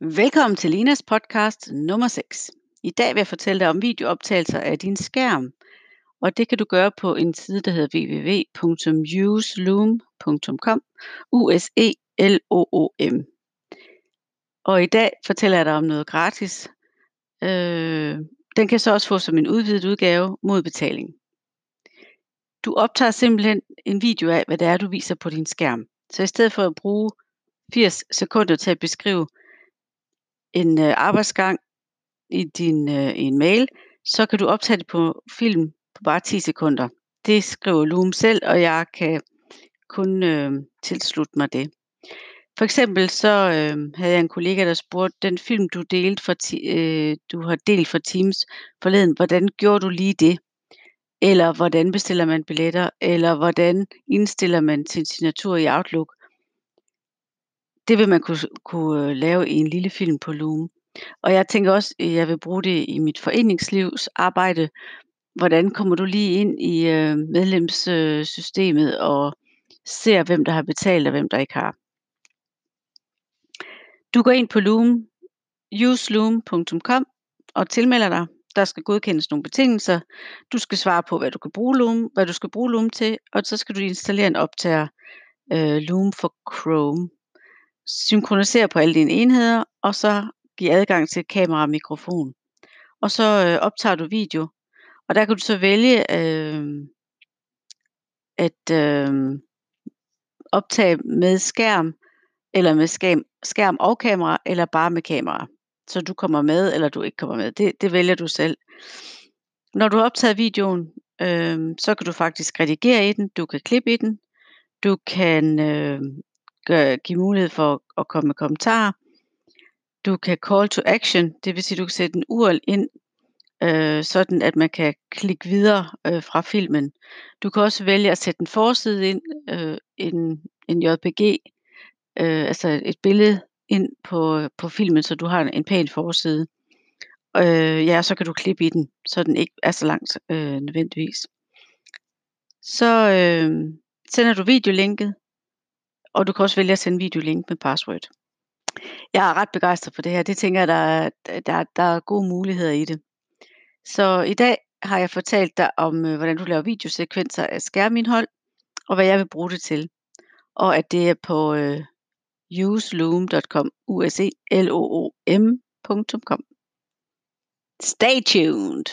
Velkommen til Linas podcast nummer 6. I dag vil jeg fortælle dig om videooptagelser af din skærm. Og det kan du gøre på en side, der hedder www.useloom.com. u s e l o o m Og i dag fortæller jeg dig om noget gratis. Øh, den kan så også få som en udvidet udgave mod betaling. Du optager simpelthen en video af, hvad det er, du viser på din skærm. Så i stedet for at bruge 80 sekunder til at beskrive en øh, arbejdsgang i din øh, i en mail, så kan du optage det på film på bare 10 sekunder. Det skriver Loom selv, og jeg kan kun øh, tilslutte mig det. For eksempel så øh, havde jeg en kollega, der spurgte, den film du delte for ti- øh, du har delt for Teams forleden, hvordan gjorde du lige det? Eller hvordan bestiller man billetter? Eller hvordan indstiller man sin signatur i Outlook? Det vil man kunne, kunne øh, lave i en lille film på Loom. Og jeg tænker også, at jeg vil bruge det i mit foreningslivs arbejde. Hvordan kommer du lige ind i øh, medlemssystemet og ser, hvem der har betalt og hvem der ikke har? Du går ind på Loom, useloom.com og tilmelder dig. Der skal godkendes nogle betingelser. Du skal svare på, hvad du kan bruge Loom, hvad du skal bruge Loom til, og så skal du installere en optager øh, Loom for Chrome. Synkronisere på alle dine enheder, og så give adgang til kamera og mikrofon. Og så øh, optager du video, og der kan du så vælge øh, at øh, optage med skærm, eller med skærm, skærm og kamera, eller bare med kamera. Så du kommer med, eller du ikke kommer med. Det, det vælger du selv. Når du har optaget videoen, øh, så kan du faktisk redigere i den, du kan klippe i den, du kan øh, gøre, give mulighed for at komme med kommentarer, du kan call to action, det vil sige, du kan sætte en URL ind, øh, sådan at man kan klikke videre øh, fra filmen. Du kan også vælge at sætte en forside ind, øh, en, en JPG, øh, altså et billede ind på, på filmen, så du har en, pæn forside. Øh, ja, så kan du klippe i den, så den ikke er så langt øh, nødvendigvis. Så øh, sender du videolinket, og du kan også vælge at sende videolink med password. Jeg er ret begejstret for det her. Det tænker jeg, der der, der er gode muligheder i det. Så i dag har jeg fortalt dig om, øh, hvordan du laver videosekvenser af skærmindhold, og hvad jeg vil bruge det til. Og at det er på øh, useloom.com, u s e l o o m.com. Stay tuned!